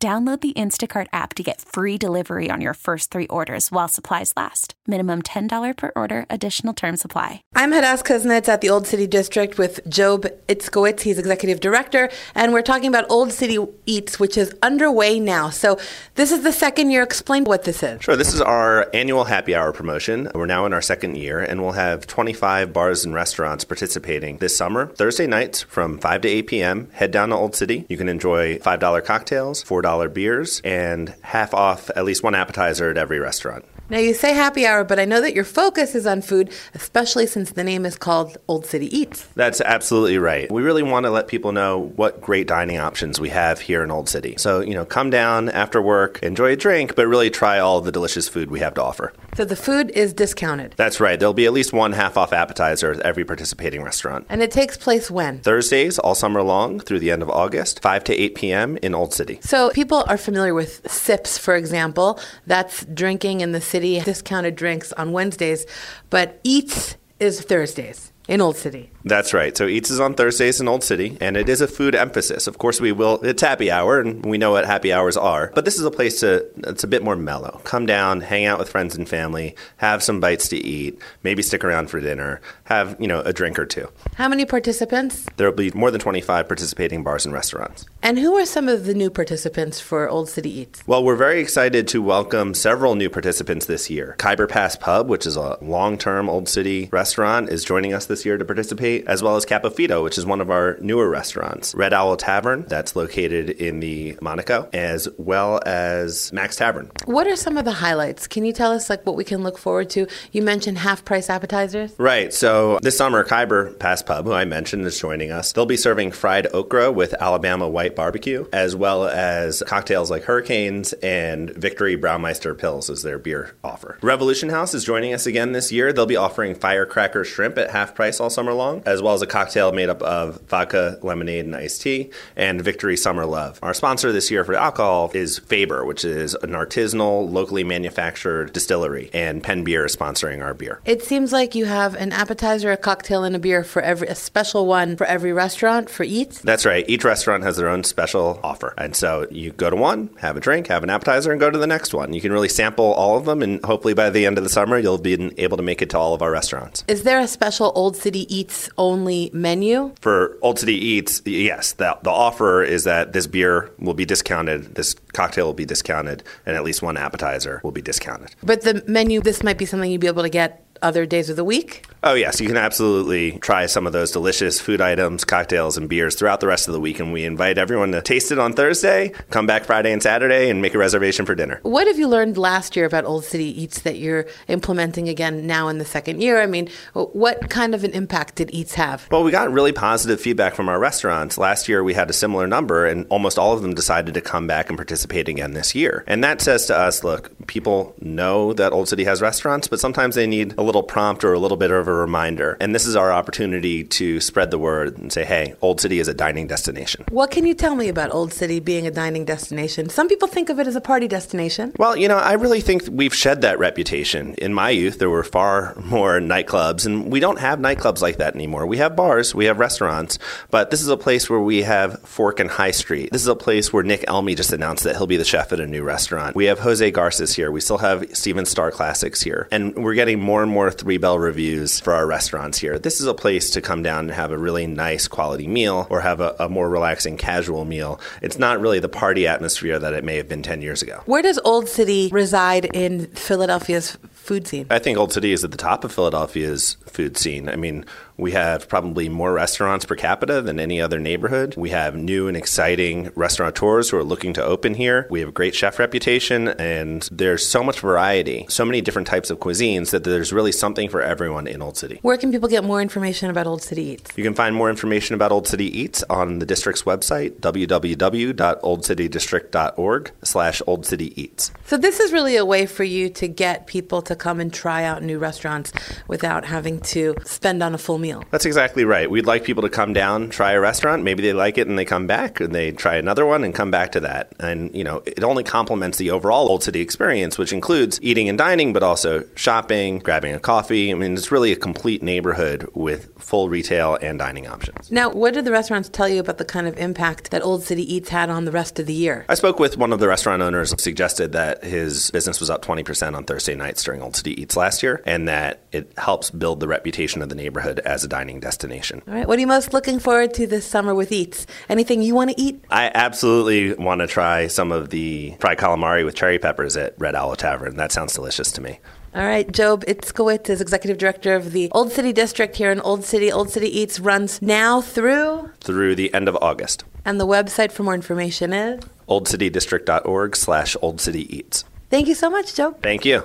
Download the Instacart app to get free delivery on your first three orders while supplies last. Minimum $10 per order, additional term supply. I'm Hadas Kuznits at the Old City District with Job Itzkowitz. He's executive director, and we're talking about Old City Eats, which is underway now. So, this is the second year. Explain what this is. Sure. This is our annual happy hour promotion. We're now in our second year, and we'll have 25 bars and restaurants participating this summer. Thursday nights from 5 to 8 p.m., head down to Old City. You can enjoy $5 cocktails, $4 beers and half off at least one appetizer at every restaurant. Now, you say happy hour, but I know that your focus is on food, especially since the name is called Old City Eats. That's absolutely right. We really want to let people know what great dining options we have here in Old City. So, you know, come down after work, enjoy a drink, but really try all the delicious food we have to offer. So, the food is discounted. That's right. There'll be at least one half off appetizer at every participating restaurant. And it takes place when? Thursdays, all summer long through the end of August, 5 to 8 p.m. in Old City. So, people are familiar with SIPs, for example. That's drinking in the city discounted drinks on Wednesdays, but Eats is Thursdays in Old City. That's right. So Eats is on Thursdays in Old City, and it is a food emphasis. Of course, we will. It's happy hour, and we know what happy hours are. But this is a place to. It's a bit more mellow. Come down, hang out with friends and family, have some bites to eat, maybe stick around for dinner, have you know a drink or two. How many participants? There will be more than 25 participating bars and restaurants. And who are some of the new participants for Old City Eats? Well, we're very excited to welcome several new participants this year. Khyber Pass Pub, which is a long-term Old City restaurant, is joining us this year to participate, as well as Capofitto, which is one of our newer restaurants. Red Owl Tavern, that's located in the Monaco, as well as Max Tavern. What are some of the highlights? Can you tell us like what we can look forward to? You mentioned half-price appetizers. Right. So this summer, Khyber Pass Pub, who I mentioned, is joining us. They'll be serving fried okra with Alabama white barbecue, as well as cocktails like Hurricanes and Victory Braumeister Pils as their beer offer. Revolution House is joining us again this year. They'll be offering firecracker shrimp at half price all summer long, as well as a cocktail made up of vodka, lemonade, and iced tea, and Victory Summer Love. Our sponsor this year for alcohol is Faber, which is an artisanal, locally manufactured distillery, and Penn Beer is sponsoring our beer. It seems like you have an appetizer, a cocktail, and a beer for every, a special one for every restaurant for Eats. That's right. Each restaurant has their own special offer. And so you go to one, have a drink, have an appetizer, and go to the next one. You can really sample all of them, and hopefully by the end of the summer, you'll be able to make it to all of our restaurants. Is there a special Old City Eats only menu? For Old City Eats, yes. The, the offer is that this beer will be discounted, this cocktail will be discounted, and at least one appetizer will be discounted. But the menu, this might be something you'd be able to get other days of the week? Oh, yes. You can absolutely try some of those delicious food items, cocktails, and beers throughout the rest of the week. And we invite everyone to taste it on Thursday, come back Friday and Saturday, and make a reservation for dinner. What have you learned last year about Old City Eats that you're implementing again now in the second year? I mean, what kind of an impact did Eats have? Well, we got really positive feedback from our restaurants. Last year, we had a similar number, and almost all of them decided to come back and participate again this year. And that says to us look, people know that Old City has restaurants, but sometimes they need a little prompt or a little bit of a reminder. And this is our opportunity to spread the word and say, hey, Old City is a dining destination. What can you tell me about Old City being a dining destination? Some people think of it as a party destination. Well, you know, I really think we've shed that reputation. In my youth, there were far more nightclubs, and we don't have nightclubs like that anymore. We have bars, we have restaurants, but this is a place where we have Fork and High Street. This is a place where Nick Elmi just announced that he'll be the chef at a new restaurant. We have Jose Garces here. We still have Stephen Starr Classics here. And we're getting more and more three bell reviews for our restaurants here. This is a place to come down and have a really nice quality meal or have a, a, more relaxing casual meal. It's not really the party atmosphere that it may have been 10 years ago. Where does Old City reside in Philadelphia's food scene? I think Old City is at the top of Philadelphia's food scene. I mean, we have probably more restaurants per capita than any other neighborhood. We have new and exciting restaurateurs who are looking to open here. We have a great chef reputation, and there's so much variety, so many different types of cuisines that there's really something for everyone in Old City. Where can people get more information about Old City Eats? You can find more information about Old City Eats on the district's website, www.oldcitydistrict.org slash Old City Eats. So this is really a way for you to get people to come and try out new restaurants without having to spend on a full meal. That's exactly right. We'd like people to come down, try a restaurant. Maybe they like it and they come back, and they try another one and come back to that. And, you know, it only complements the overall Old City experience, which includes eating and dining, but also shopping, grabbing a coffee. I mean, it's really a complete neighborhood with full retail and dining options. Now, what did the restaurants tell you about the kind of impact that Old City Eats had on the rest of the year? I spoke with one of the restaurant owners, suggested that his business was up 20% on Thursday nights during Old City Eats last year, and that it helps build the reputation of the neighborhood as a dining destination. All right. What are you most looking forward to this summer with Eats? Anything you want to eat? I absolutely want to try some of the fried calamari with cherry peppers at Red Owl Tavern. That sounds delicious to me. All right, Job Itzkowitz is executive director of the Old City District here in Old City. Old City Eats runs now through? Through the end of August. And the website for more information is? oldcitydistrict.org slash oldcityeats. Thank you so much, Job. Thank you.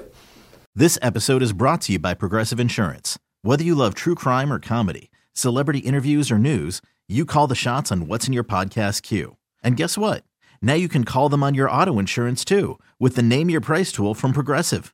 This episode is brought to you by Progressive Insurance. Whether you love true crime or comedy, celebrity interviews or news, you call the shots on what's in your podcast queue. And guess what? Now you can call them on your auto insurance too with the Name Your Price tool from Progressive.